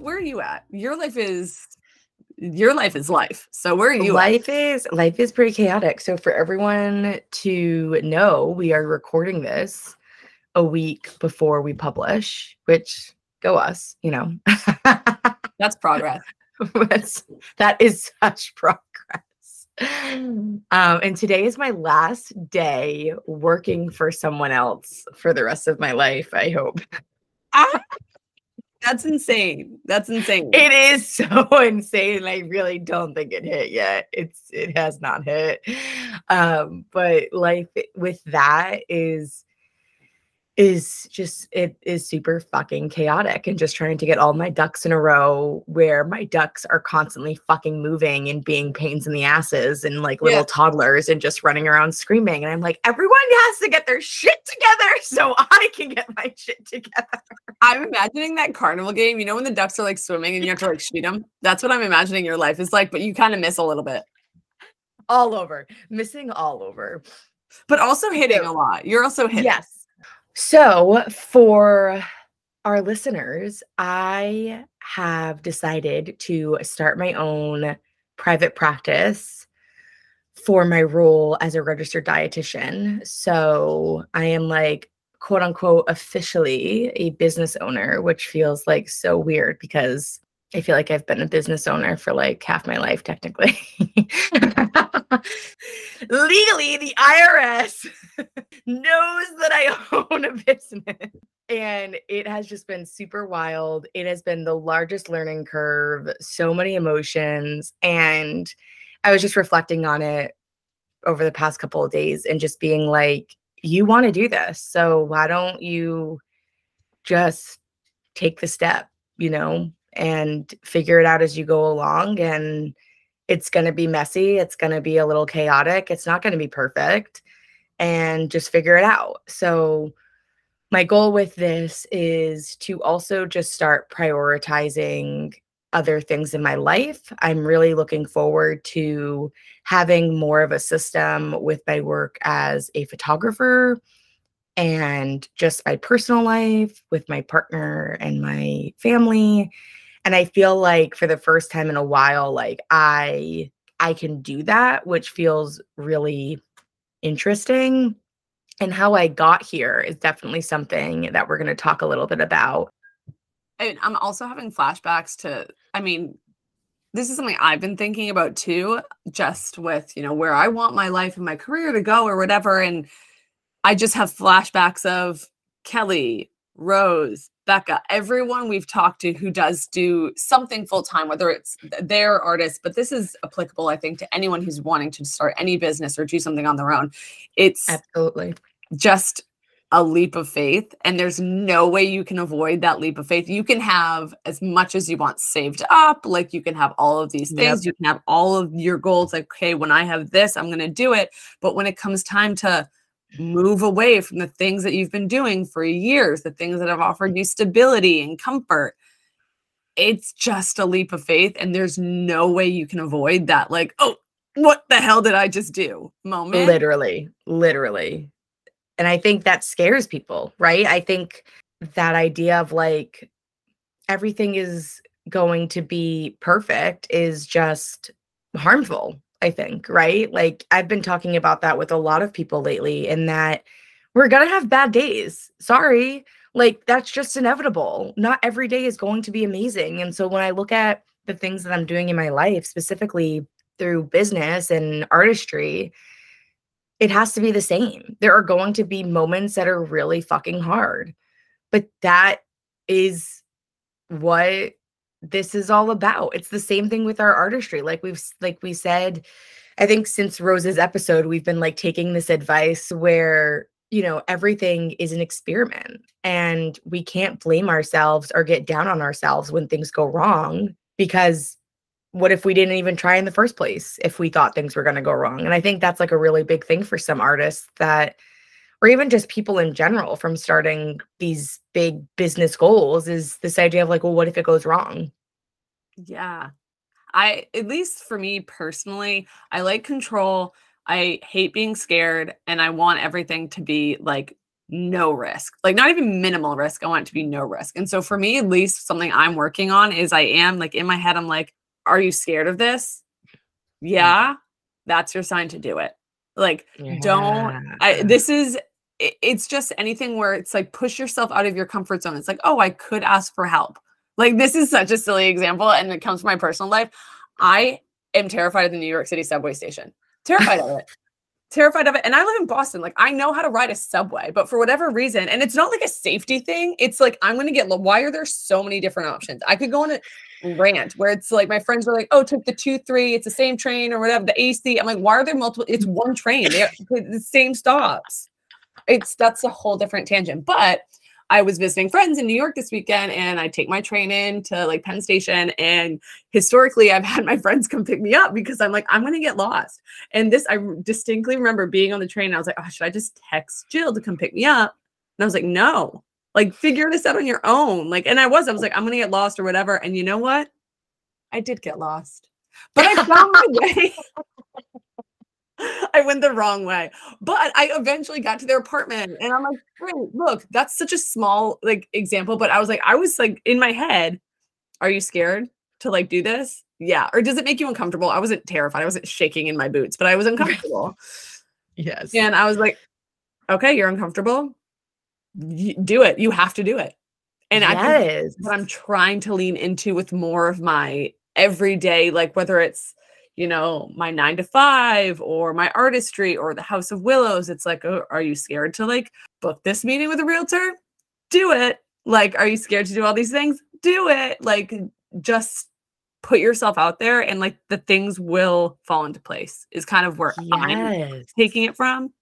Where are you at? Your life is your life is life. So where are you? Life at? is life is pretty chaotic. So for everyone to know, we are recording this a week before we publish, which go us, you know. That's progress. That's, that is such progress. Um, and today is my last day working for someone else for the rest of my life, I hope. That's insane. That's insane. It is so insane. I really don't think it hit yet. It's it has not hit. Um, but life with that is is just it is super fucking chaotic and just trying to get all my ducks in a row where my ducks are constantly fucking moving and being pains in the asses and like little yeah. toddlers and just running around screaming and I'm like everyone has to get their shit together so I can get my shit together. I'm imagining that carnival game, you know when the ducks are like swimming and you have to like shoot them? That's what I'm imagining your life is like, but you kind of miss a little bit. All over. Missing all over. But also hitting a lot. You're also hitting. Yes so, for our listeners, I have decided to start my own private practice for my role as a registered dietitian. So, I am like quote unquote officially a business owner, which feels like so weird because I feel like I've been a business owner for like half my life, technically. Legally, the IRS knows that I own a business. And it has just been super wild. It has been the largest learning curve, so many emotions. And I was just reflecting on it over the past couple of days and just being like, you want to do this. So why don't you just take the step, you know? And figure it out as you go along. And it's going to be messy. It's going to be a little chaotic. It's not going to be perfect. And just figure it out. So, my goal with this is to also just start prioritizing other things in my life. I'm really looking forward to having more of a system with my work as a photographer and just my personal life with my partner and my family and i feel like for the first time in a while like i i can do that which feels really interesting. And how i got here is definitely something that we're going to talk a little bit about. I'm also having flashbacks to i mean this is something i've been thinking about too just with you know where i want my life and my career to go or whatever. And i just have flashbacks of kelly rose Becca, everyone we've talked to who does do something full time, whether it's their artist, but this is applicable, I think, to anyone who's wanting to start any business or do something on their own. It's absolutely just a leap of faith, and there's no way you can avoid that leap of faith. You can have as much as you want saved up, like you can have all of these things, yep. you can have all of your goals. Like, okay, when I have this, I'm going to do it. But when it comes time to move away from the things that you've been doing for years, the things that have offered you stability and comfort. It's just a leap of faith. And there's no way you can avoid that. Like, oh, what the hell did I just do? Moment. Literally, literally. And I think that scares people, right? I think that idea of like everything is going to be perfect is just harmful I think, right? Like I've been talking about that with a lot of people lately, in that we're gonna have bad days. Sorry. Like that's just inevitable. Not every day is going to be amazing. And so when I look at the things that I'm doing in my life, specifically through business and artistry, it has to be the same. There are going to be moments that are really fucking hard. But that is what this is all about. It's the same thing with our artistry. Like we've like we said, I think since Rose's episode, we've been like taking this advice where, you know, everything is an experiment and we can't blame ourselves or get down on ourselves when things go wrong because what if we didn't even try in the first place if we thought things were going to go wrong? And I think that's like a really big thing for some artists that or even just people in general from starting these big business goals is this idea of like, well, what if it goes wrong? Yeah. I, at least for me personally, I like control. I hate being scared and I want everything to be like no risk, like not even minimal risk. I want it to be no risk. And so for me, at least something I'm working on is I am like in my head, I'm like, are you scared of this? Mm. Yeah, that's your sign to do it. Like, yeah. don't, I, this is, it's just anything where it's like push yourself out of your comfort zone. It's like, oh, I could ask for help. Like, this is such a silly example, and it comes from my personal life. I am terrified of the New York City subway station. Terrified of it terrified of it. And I live in Boston. Like I know how to ride a subway, but for whatever reason, and it's not like a safety thing. It's like I'm gonna get. Why are there so many different options? I could go on a rant where it's like my friends were like, "Oh, took the two three. It's the same train or whatever. The AC." I'm like, "Why are there multiple? It's one train. They the same stops." It's that's a whole different tangent, but I was visiting friends in New York this weekend and I take my train in to like Penn Station. And historically, I've had my friends come pick me up because I'm like, I'm going to get lost. And this, I distinctly remember being on the train. I was like, oh, should I just text Jill to come pick me up? And I was like, no, like figure this out on your own. Like, and I was, I was like, I'm going to get lost or whatever. And you know what? I did get lost, but I found my way. I went the wrong way. But I eventually got to their apartment and I'm like, great, look, that's such a small like example. But I was like, I was like in my head, are you scared to like do this? Yeah. Or does it make you uncomfortable? I wasn't terrified. I wasn't shaking in my boots, but I was uncomfortable. yes. And I was like, okay, you're uncomfortable. Y- do it. You have to do it. And yes. I think what I'm trying to lean into with more of my everyday, like whether it's you know, my nine to five or my artistry or the House of Willows. It's like, oh, are you scared to like book this meeting with a realtor? Do it. Like, are you scared to do all these things? Do it. Like, just put yourself out there and like the things will fall into place, is kind of where yes. I'm taking it from.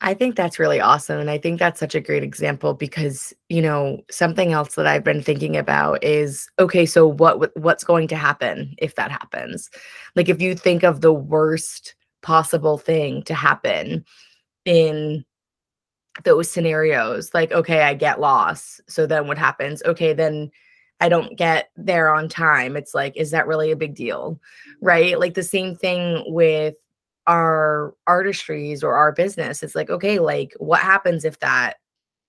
I think that's really awesome. And I think that's such a great example because, you know, something else that I've been thinking about is okay, so what what's going to happen if that happens? Like if you think of the worst possible thing to happen in those scenarios, like, okay, I get lost. So then what happens? Okay, then I don't get there on time. It's like, is that really a big deal? Mm-hmm. Right? Like the same thing with our artistries or our business it's like okay like what happens if that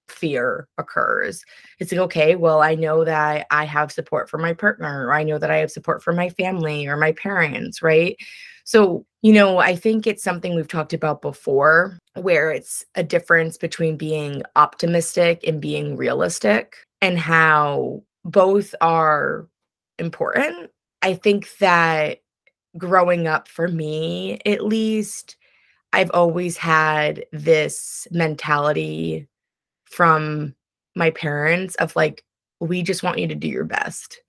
fear occurs? It's like okay well i know that i have support from my partner or i know that i have support from my family or my parents right? So you know i think it's something we've talked about before where it's a difference between being optimistic and being realistic and how both are important. I think that growing up for me at least i've always had this mentality from my parents of like we just want you to do your best.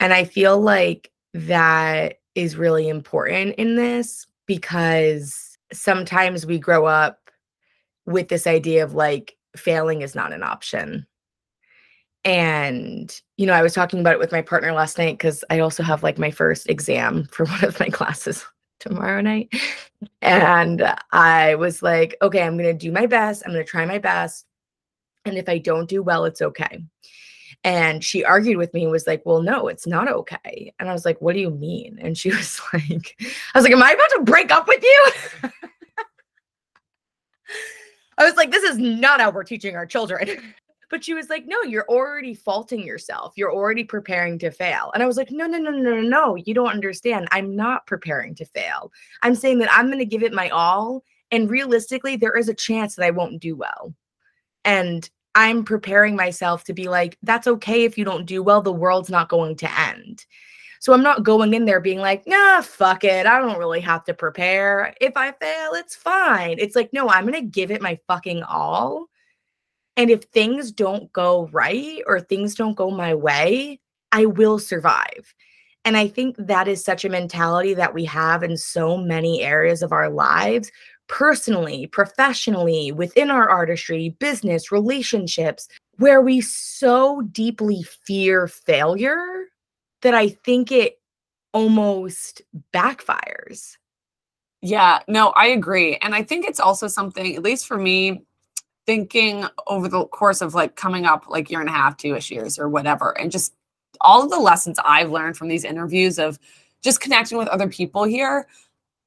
And i feel like that is really important in this because sometimes we grow up with this idea of like failing is not an option and, you know, I was talking about it with my partner last night because I also have like my first exam for one of my classes tomorrow night. And I was like, okay, I'm going to do my best. I'm going to try my best. And if I don't do well, it's okay. And she argued with me and was like, well, no, it's not okay. And I was like, what do you mean? And she was like, I was like, am I about to break up with you? I was like, this is not how we're teaching our children. But she was like, no, you're already faulting yourself. You're already preparing to fail. And I was like, no, no, no, no, no, no. You don't understand. I'm not preparing to fail. I'm saying that I'm going to give it my all. And realistically, there is a chance that I won't do well. And I'm preparing myself to be like, that's okay if you don't do well. The world's not going to end. So I'm not going in there being like, nah, fuck it. I don't really have to prepare. If I fail, it's fine. It's like, no, I'm going to give it my fucking all and if things don't go right or things don't go my way, I will survive. And I think that is such a mentality that we have in so many areas of our lives, personally, professionally, within our artistry, business, relationships, where we so deeply fear failure that I think it almost backfires. Yeah, no, I agree. And I think it's also something, at least for me, thinking over the course of like coming up like year and a half, two-ish years or whatever, and just all of the lessons I've learned from these interviews of just connecting with other people here,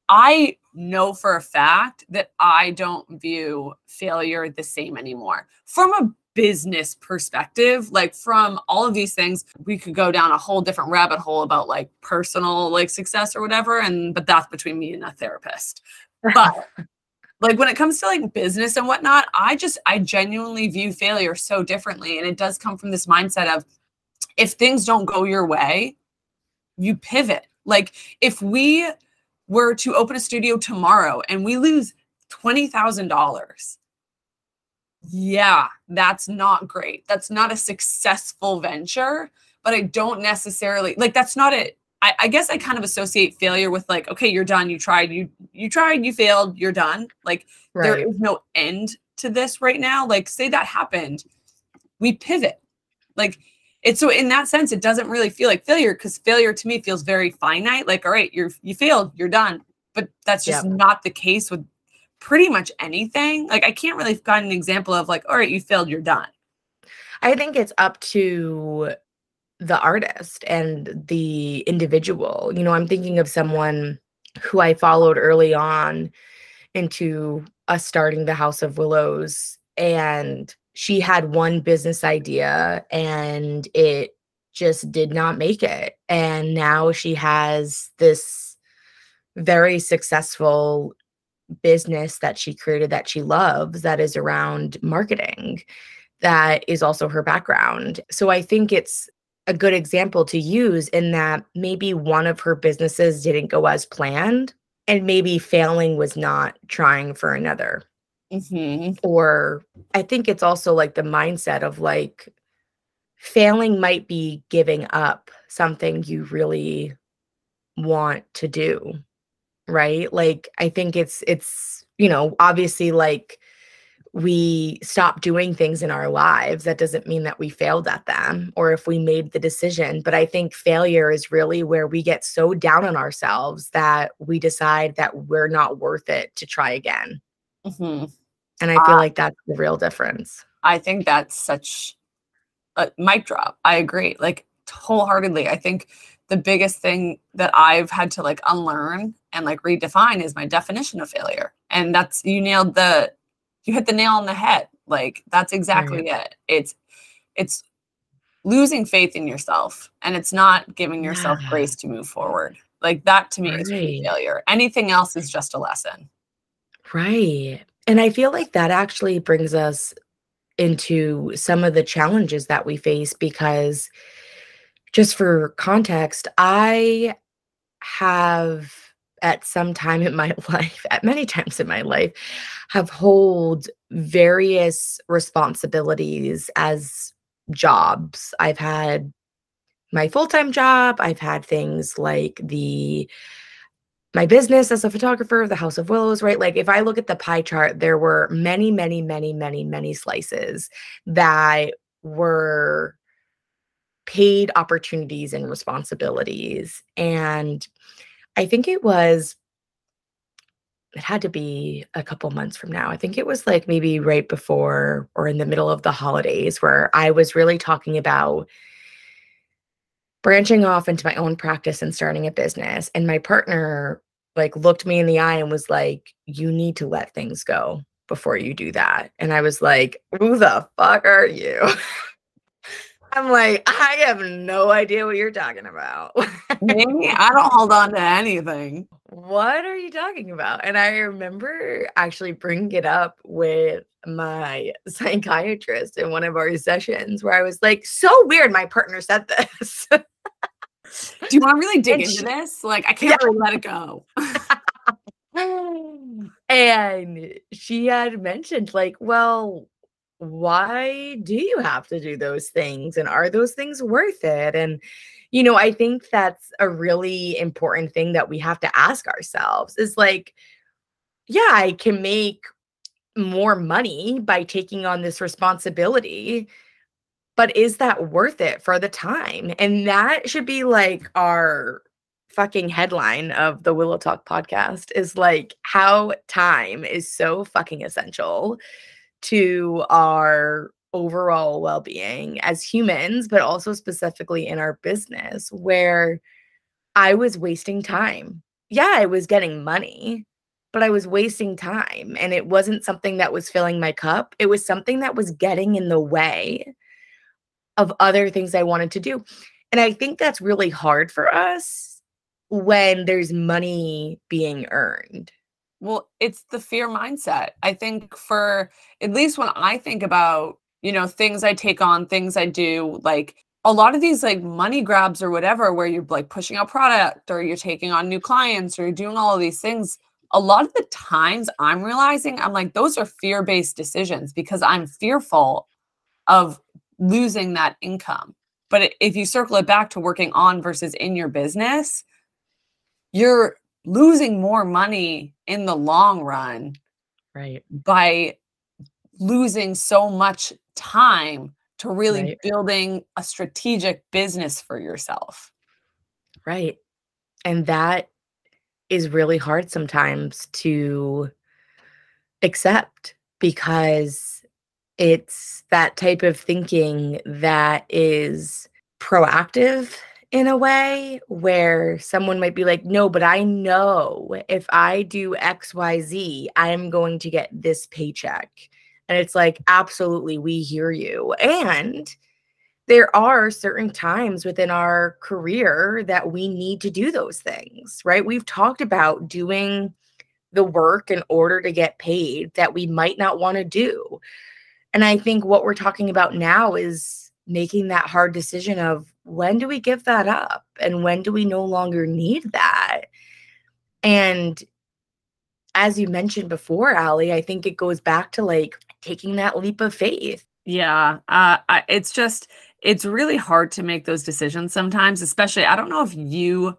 I know for a fact that I don't view failure the same anymore. From a business perspective, like from all of these things, we could go down a whole different rabbit hole about like personal like success or whatever. And but that's between me and a therapist. But like when it comes to like business and whatnot, I just I genuinely view failure so differently. And it does come from this mindset of if things don't go your way, you pivot. Like if we were to open a studio tomorrow and we lose $20,000, yeah, that's not great. That's not a successful venture, but I don't necessarily like that's not it. I, I guess I kind of associate failure with like, okay, you're done, you tried, you you tried, you failed, you're done. Like right. there is no end to this right now. Like, say that happened, we pivot. Like it's so in that sense, it doesn't really feel like failure because failure to me feels very finite. Like, all right, you're you failed, you're done. But that's just yep. not the case with pretty much anything. Like, I can't really find an example of like, all right, you failed, you're done. I think it's up to the artist and the individual. You know, I'm thinking of someone who I followed early on into us starting the House of Willows and she had one business idea and it just did not make it. And now she has this very successful business that she created that she loves that is around marketing that is also her background. So I think it's a good example to use in that maybe one of her businesses didn't go as planned and maybe failing was not trying for another. Mm-hmm. Or I think it's also like the mindset of like failing might be giving up something you really want to do. Right? Like I think it's it's you know, obviously like we stop doing things in our lives that doesn't mean that we failed at them or if we made the decision but i think failure is really where we get so down on ourselves that we decide that we're not worth it to try again mm-hmm. And I feel uh, like that's the real difference. I think that's such a mic drop. I agree. Like wholeheartedly. I think the biggest thing that I've had to like unlearn and like redefine is my definition of failure. And that's you nailed the you hit the nail on the head. Like that's exactly right. it. It's it's losing faith in yourself and it's not giving yourself yeah. grace to move forward. Like that to me right. is failure. Anything else is just a lesson. Right. And I feel like that actually brings us into some of the challenges that we face because just for context, I have at some time in my life, at many times in my life, have hold various responsibilities as jobs. I've had my full-time job, I've had things like the my business as a photographer, the House of Willows, right? Like if I look at the pie chart, there were many, many, many, many, many slices that were paid opportunities and responsibilities. And I think it was, it had to be a couple months from now. I think it was like maybe right before or in the middle of the holidays where I was really talking about branching off into my own practice and starting a business. And my partner like looked me in the eye and was like you need to let things go before you do that. And i was like who the fuck are you i'm like i have no idea what you're talking about maybe i don't hold on to anything what are you talking about and i remember actually bringing it up with my psychiatrist in one of our sessions where i was like so weird my partner said this do you want to really dig and into she, this? Like, I can't yeah. really let it go. and she had mentioned, like, well, why do you have to do those things? And are those things worth it? And, you know, I think that's a really important thing that we have to ask ourselves is like, yeah, I can make more money by taking on this responsibility but is that worth it for the time? And that should be like our fucking headline of the Willow Talk podcast is like how time is so fucking essential to our overall well-being as humans but also specifically in our business where I was wasting time yeah, I was getting money, but I was wasting time and it wasn't something that was filling my cup. It was something that was getting in the way of other things I wanted to do. And I think that's really hard for us when there's money being earned. Well, it's the fear mindset. I think for at least when I think about, you know, things I take on, things I do, like a lot of these like money grabs or whatever, where you're like pushing out product or you're taking on new clients or you're doing all of these things, a lot of the times I'm realizing I'm like, those are fear based decisions because I'm fearful of losing that income. But if you circle it back to working on versus in your business, you're losing more money in the long run. Right. By losing so much time to really right. building a strategic business for yourself. Right. And that is really hard sometimes to accept because it's that type of thinking that is proactive in a way where someone might be like, no, but I know if I do XYZ, I'm going to get this paycheck. And it's like, absolutely, we hear you. And there are certain times within our career that we need to do those things, right? We've talked about doing the work in order to get paid that we might not want to do. And I think what we're talking about now is making that hard decision of when do we give that up and when do we no longer need that? And as you mentioned before, Allie, I think it goes back to like taking that leap of faith. Yeah. Uh, it's just, it's really hard to make those decisions sometimes, especially. I don't know if you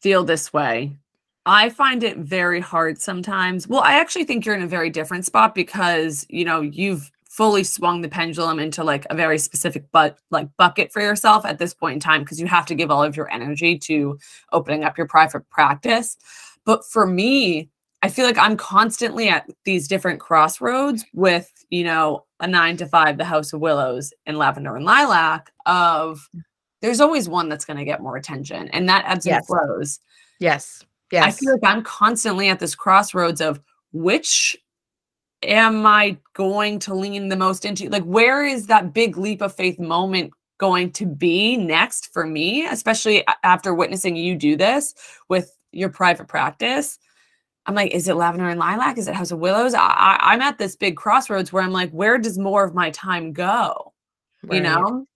feel this way. I find it very hard sometimes. Well, I actually think you're in a very different spot because, you know, you've fully swung the pendulum into like a very specific but like bucket for yourself at this point in time because you have to give all of your energy to opening up your private practice. But for me, I feel like I'm constantly at these different crossroads with, you know, a nine to five, the House of Willows and Lavender and Lilac of there's always one that's going to get more attention and that ebbs yes. and flows. Yes. Yes. I feel like I'm constantly at this crossroads of which am I going to lean the most into? Like, where is that big leap of faith moment going to be next for me, especially after witnessing you do this with your private practice? I'm like, is it lavender and lilac? Is it House of Willows? I, I, am at this big crossroads where I'm like, where does more of my time go? Right. You know?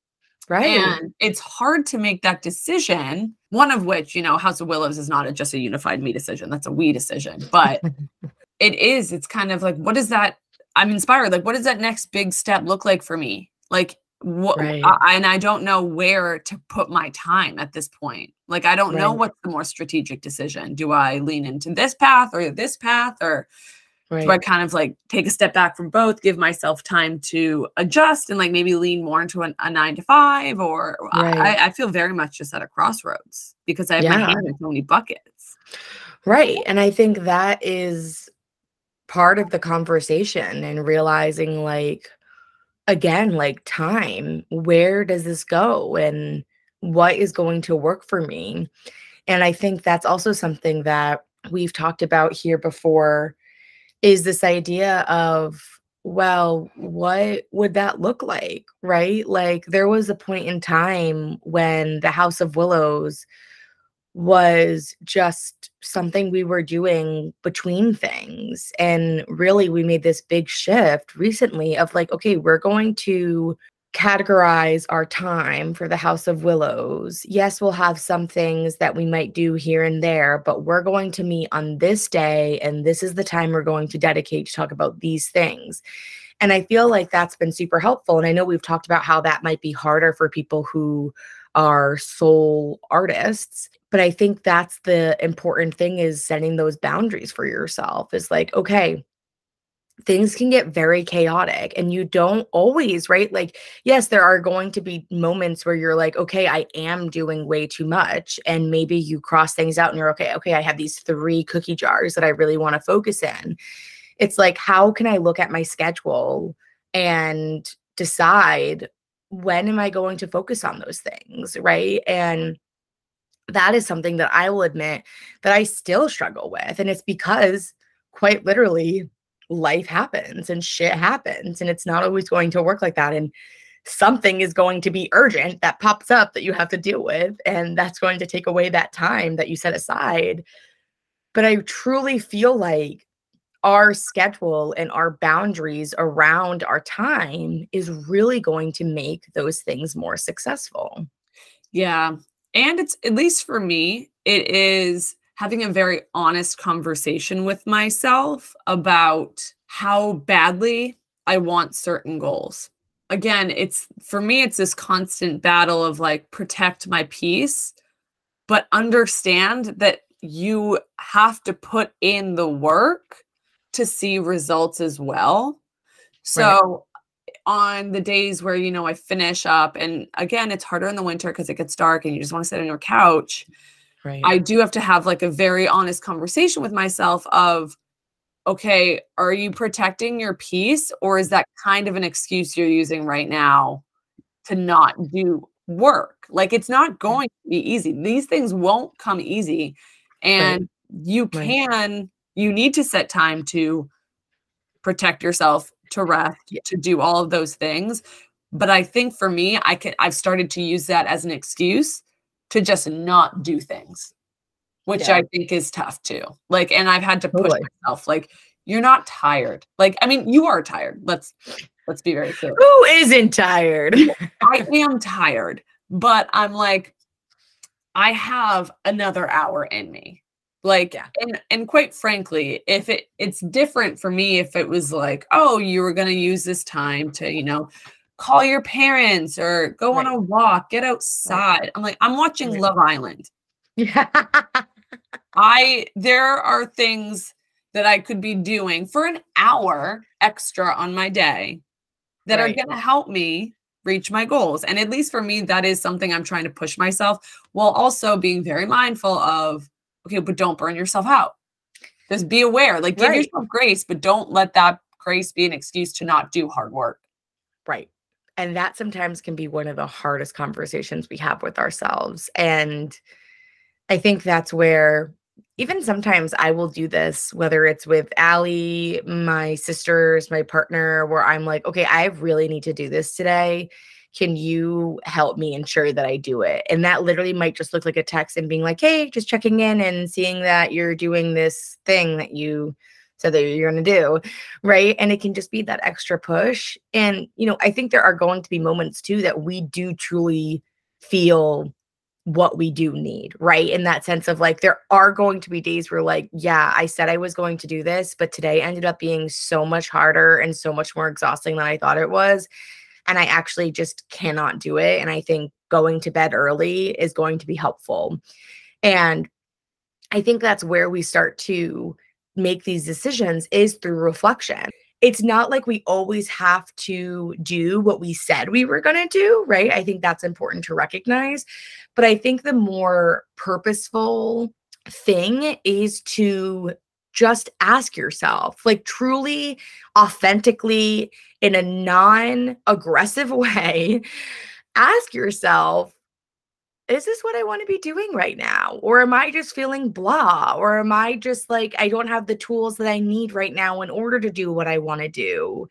Right. And it's hard to make that decision. One of which, you know, House of Willows is not a, just a unified me decision. That's a we decision. But it is it's kind of like what is that i'm inspired like what does that next big step look like for me like what right. I, and i don't know where to put my time at this point like i don't right. know what's the more strategic decision do i lean into this path or this path or right. do i kind of like take a step back from both give myself time to adjust and like maybe lean more into an, a nine to five or I, I, feel very much just at a crossroads because i have yeah. my hand in so many buckets right and i think that is part of the conversation and realizing like again like time where does this go and what is going to work for me? And i think that's also something that we've talked about here before is this idea of well what would that look like right? Like there was a point in time when the house of willows was just something we were doing between things. And really, we made this big shift recently of like, okay, we're going to categorize our time for the House of Willows. Yes, we'll have some things that we might do here and there, but we're going to meet on this day, and this is the time we're going to dedicate to talk about these things. And I feel like that's been super helpful. And I know we've talked about how that might be harder for people who are sole artists but i think that's the important thing is setting those boundaries for yourself is like okay things can get very chaotic and you don't always right? Like yes there are going to be moments where you're like okay i am doing way too much and maybe you cross things out and you're okay okay i have these three cookie jars that i really want to focus in. It's like how can i look at my schedule and decide when am I going to focus on those things? Right. And that is something that I will admit that I still struggle with. And it's because quite literally life happens and shit happens and it's not always going to work like that and something is going to be urgent that pops up that you have to deal with and that's going to take away that time that you set aside but i truly feel like our schedule and our boundaries around our time is really going to make those things more successful yeah and it's at least for me it is having a very honest conversation with myself about how badly I want certain goals. Again, it's for me, it's this constant battle of like protect my peace, but understand that you have to put in the work to see results as well. So, right. on the days where, you know, I finish up, and again, it's harder in the winter because it gets dark and you just want to sit on your couch Right. I do have to have like a very honest conversation with myself of okay, are you protecting your peace or is that kind of an excuse you're using right now to not do work? Like it's not going to be easy. These things won't come easy. And right. you can. You need to set time to protect yourself, to rest, to do all of those things. But I think for me, I can I've started to use that as an excuse to just not do things, which yeah. I think is tough too. Like, and I've had to push totally. myself, like, you're not tired. Like, I mean, you are tired. Let's let's be very clear. Who isn't tired? I am tired, but I'm like, I have another hour in me. Like, yeah. and and quite frankly, if it it's different for me if it was like, oh, you were gonna use this time to, you know, call your parents or go right. on a walk, get outside. Right. I'm like, I'm watching. Love Island. Yeah. I there are things that I could be doing for an hour extra on my day that are going to help me reach my goals. And at least for me, that is something I'm trying to push myself while also being very mindful of, okay, but don't burn yourself out. Just be aware, like give yourself grace, but don't let that grace be an excuse to not do hard work. Right. And that sometimes can be one of the hardest conversations we have with ourselves. And I think that's where even sometimes I will do this, whether it's with Allie, my sisters, my partner, where I'm like, okay, I really need to do this today. Can you help me ensure that I do it? And that literally might just look like a text and being like, hey, just checking in and seeing that you're doing this thing that you said that you're going to do right? And it can just be that extra push. And you know i think there are going to be moments too that we do truly feel what we do need right? In that sense of like there are going to be days where like yeah i said i was going to do this but today ended up being so much harder and so much more exhausting than i thought it was and i actually just cannot do it and i think going to bed early is going to be helpful and i think that's where we start to make these decisions is through reflection. It's not like we always have to do what we said we were going to do, right? I think that's important to recognize. But I think the more purposeful thing is to just ask yourself, like truly, authentically, in a non aggressive way, ask yourself, is this what I want to be doing right now? Or am I just feeling blah? Or am I just like, I don't have the tools that I need right now in order to do what I want to do?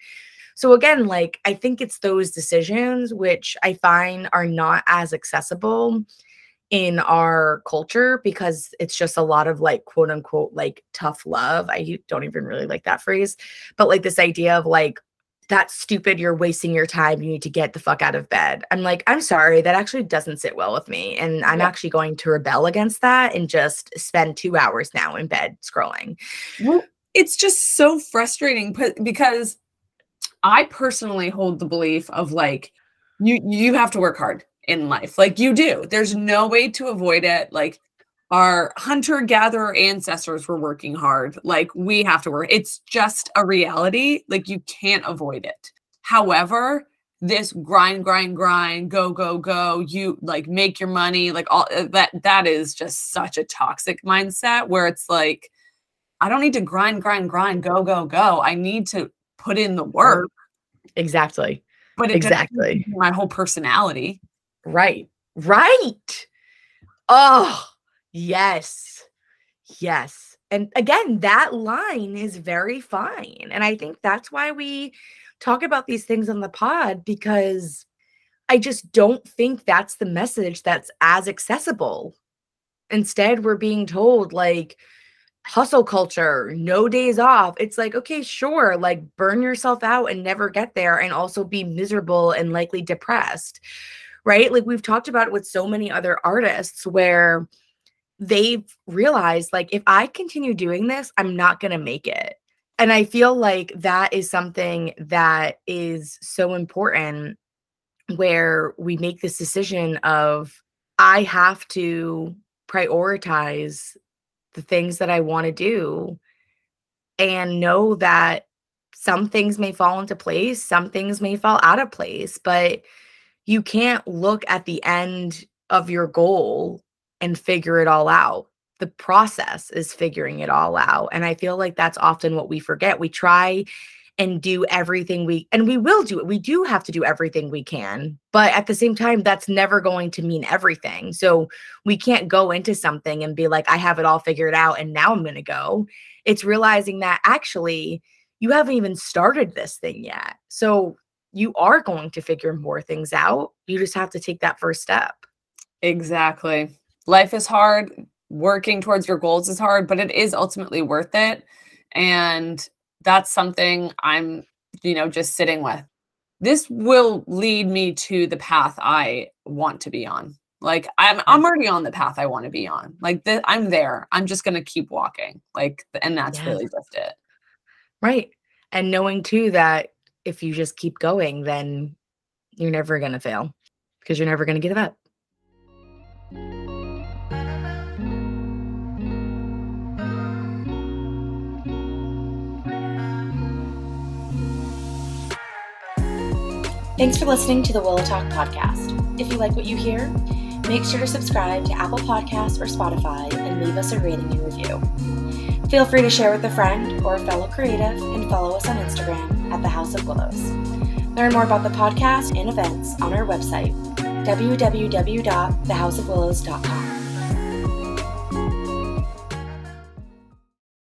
So, again, like, I think it's those decisions which I find are not as accessible in our culture because it's just a lot of like quote unquote like tough love. I don't even really like that phrase, but like this idea of like that's stupid. You're wasting your time. You need to get the fuck out of bed. I'm like, I'm sorry. That actually doesn't sit well with me. And I'm actually going to rebel against that and just spend two hours now in bed scrolling. Well, it's just so frustrating because I personally hold the belief of like, you you have to work hard in life. Like you do. There's no way to avoid it. Like our hunter gatherer ancestors were working hard. Like we have to work. It's just a reality. Like you can't avoid it. However, this grind, grind, grind, go, go, go, you like make your money, like all uh, that, that is just such a toxic mindset where it's like, I don't need to grind, grind, grind, go, go, go. I need to put in the work. Exactly. But exactly my whole personality. Right. Right. Oh, yes. Yes. And again, that line is very fine. And I think that's why we talk about these things on the pod because I just don't think that's the message that's as accessible. Instead, we're being told, like, hustle culture, no days off. It's like, okay, sure, like burn yourself out and never get there and also be miserable and likely depressed. Right? Like we've talked about it with so many other artists where they've realized like if I continue doing this, I'm not going to make it. And I feel like that is something that is so important where we make this decision of I have to prioritize the things that I want to do and know that some things may fall into place, some things may fall out of place, but you can't look at the end of your goal and figure it all out. The process is figuring it all out. And I feel like that's often what we forget. We try and do everything we and we will do it. We do have to do everything we can. But at the same time that's never going to mean everything. So we can't go into something and be like I have it all figured out and now I'm going to go. It's realizing that actually you haven't even started this thing yet. So you are going to figure more things out. You just have to take that first step. Exactly. Life is hard. Working towards your goals is hard, but it is ultimately worth it. And that's something I'm, you know, just sitting with. This will lead me to the path I want to be on. Like I'm I'm already on the path I want to be on. Like the, I'm there. I'm just going to keep walking. Like and that's yes. really just it. Right. And knowing too that if you just keep going then you're never going to fail because you're never going to give up. Thanks for listening to the Willow Talk podcast. If you like what you hear, make sure to subscribe to Apple Podcasts or Spotify and leave us a rating and review. Feel free to share with a friend or a fellow creative and follow us on Instagram at the House of Willows. Learn more about the podcast and events on our website, www.thehouseofwillows.com.